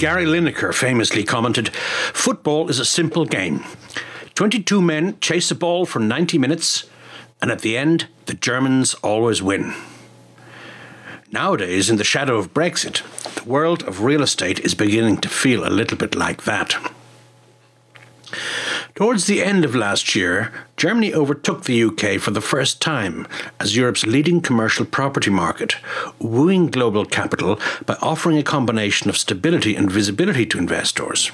Gary Lineker famously commented Football is a simple game. 22 men chase a ball for 90 minutes, and at the end, the Germans always win. Nowadays, in the shadow of Brexit, the world of real estate is beginning to feel a little bit like that. Towards the end of last year, Germany overtook the UK for the first time as Europe's leading commercial property market, wooing global capital by offering a combination of stability and visibility to investors.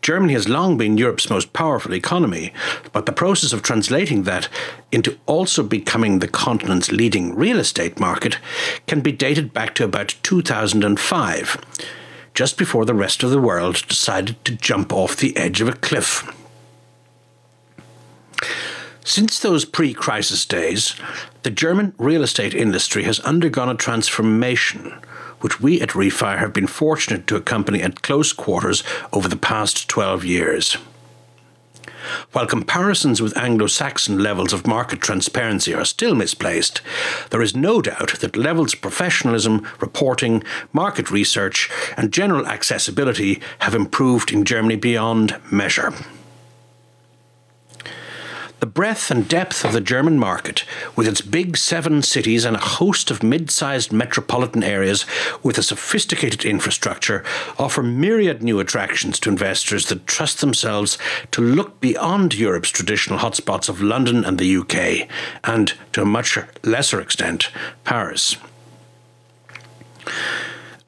Germany has long been Europe's most powerful economy, but the process of translating that into also becoming the continent's leading real estate market can be dated back to about 2005, just before the rest of the world decided to jump off the edge of a cliff. Since those pre crisis days, the German real estate industry has undergone a transformation, which we at ReFi have been fortunate to accompany at close quarters over the past 12 years. While comparisons with Anglo Saxon levels of market transparency are still misplaced, there is no doubt that levels of professionalism, reporting, market research, and general accessibility have improved in Germany beyond measure. The breadth and depth of the German market, with its big seven cities and a host of mid sized metropolitan areas with a sophisticated infrastructure, offer myriad new attractions to investors that trust themselves to look beyond Europe's traditional hotspots of London and the UK, and, to a much lesser extent, Paris.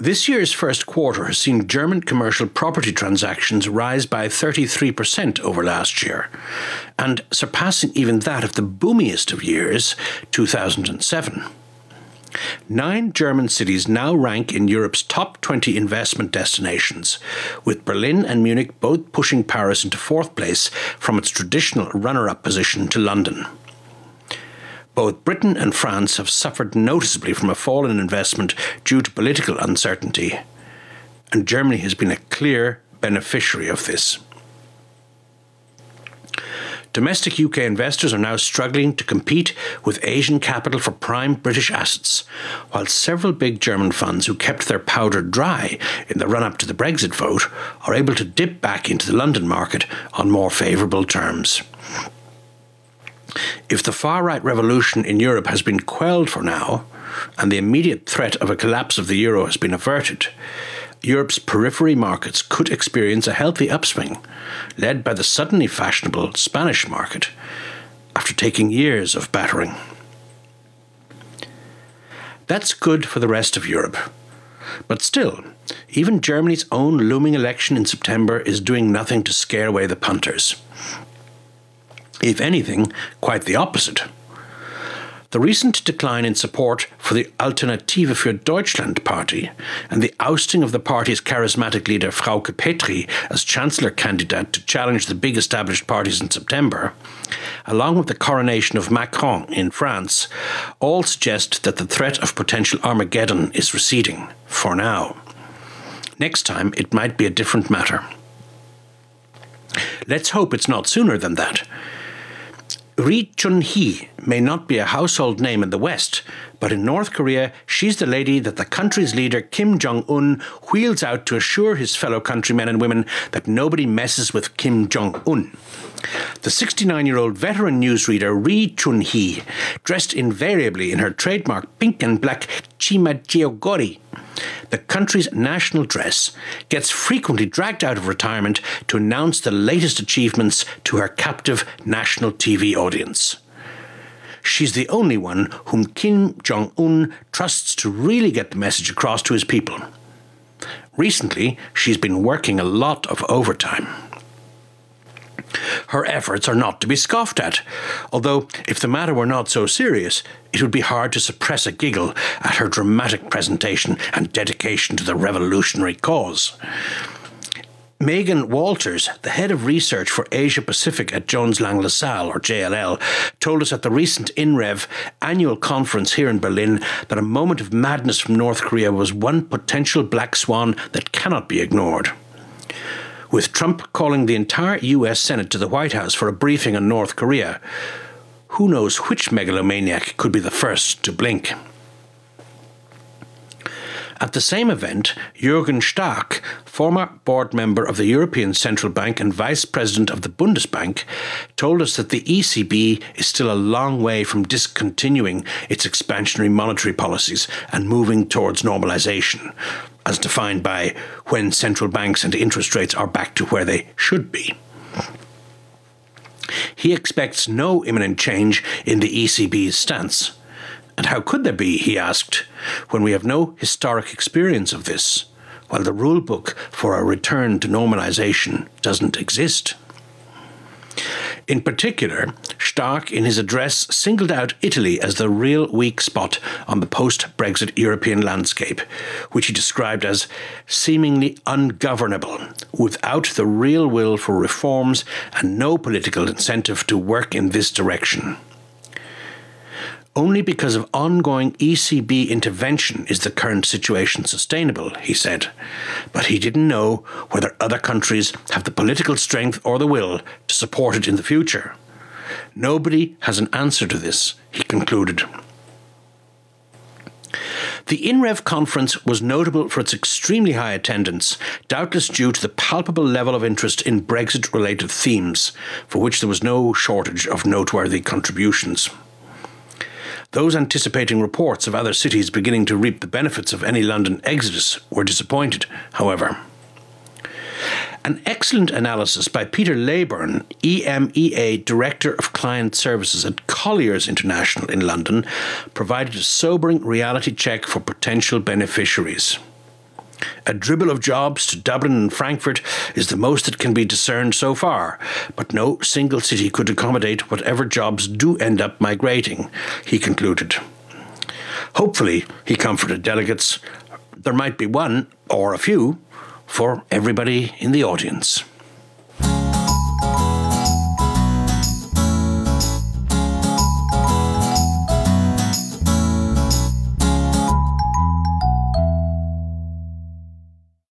This year's first quarter has seen German commercial property transactions rise by 33% over last year, and surpassing even that of the boomiest of years, 2007. Nine German cities now rank in Europe's top 20 investment destinations, with Berlin and Munich both pushing Paris into fourth place from its traditional runner up position to London. Both Britain and France have suffered noticeably from a fall in investment due to political uncertainty, and Germany has been a clear beneficiary of this. Domestic UK investors are now struggling to compete with Asian capital for prime British assets, while several big German funds who kept their powder dry in the run up to the Brexit vote are able to dip back into the London market on more favourable terms. If the far right revolution in Europe has been quelled for now, and the immediate threat of a collapse of the euro has been averted, Europe's periphery markets could experience a healthy upswing, led by the suddenly fashionable Spanish market, after taking years of battering. That's good for the rest of Europe. But still, even Germany's own looming election in September is doing nothing to scare away the punters. If anything, quite the opposite. The recent decline in support for the Alternative für Deutschland party and the ousting of the party's charismatic leader Frauke Petry as chancellor candidate to challenge the big established parties in September, along with the coronation of Macron in France, all suggest that the threat of potential Armageddon is receding, for now. Next time, it might be a different matter. Let's hope it's not sooner than that. Ri Chun Hee may not be a household name in the West, but in North Korea, she's the lady that the country's leader Kim Jong un wheels out to assure his fellow countrymen and women that nobody messes with Kim Jong un. The 69 year old veteran newsreader Ri Chun Hee, dressed invariably in her trademark pink and black chima jeogori, the country's national dress, gets frequently dragged out of retirement to announce the latest achievements to her captive national TV audience. She's the only one whom Kim Jong un trusts to really get the message across to his people. Recently, she's been working a lot of overtime. Her efforts are not to be scoffed at, although, if the matter were not so serious, it would be hard to suppress a giggle at her dramatic presentation and dedication to the revolutionary cause. Megan Walters, the head of research for Asia Pacific at Jones Lang LaSalle, or JLL, told us at the recent INREV annual conference here in Berlin that a moment of madness from North Korea was one potential black swan that cannot be ignored with Trump calling the entire US Senate to the White House for a briefing on North Korea. Who knows which megalomaniac could be the first to blink? At the same event, Jürgen Stark, former board member of the European Central Bank and vice president of the Bundesbank, told us that the ECB is still a long way from discontinuing its expansionary monetary policies and moving towards normalization, as defined by when central banks and interest rates are back to where they should be. He expects no imminent change in the ECB's stance. And how could there be, he asked, when we have no historic experience of this, while the rule book for a return to normalization doesn't exist? In particular, Stark, in his address, singled out Italy as the real weak spot on the post Brexit European landscape, which he described as seemingly ungovernable, without the real will for reforms and no political incentive to work in this direction. Only because of ongoing ECB intervention is the current situation sustainable, he said. But he didn't know whether other countries have the political strength or the will to support it in the future. Nobody has an answer to this, he concluded. The INREV conference was notable for its extremely high attendance, doubtless due to the palpable level of interest in Brexit related themes, for which there was no shortage of noteworthy contributions. Those anticipating reports of other cities beginning to reap the benefits of any London exodus were disappointed, however. An excellent analysis by Peter Leyburn, EMEA Director of Client Services at Colliers International in London, provided a sobering reality check for potential beneficiaries. A dribble of jobs to Dublin and Frankfurt is the most that can be discerned so far, but no single city could accommodate whatever jobs do end up migrating, he concluded. Hopefully, he comforted delegates, there might be one or a few for everybody in the audience.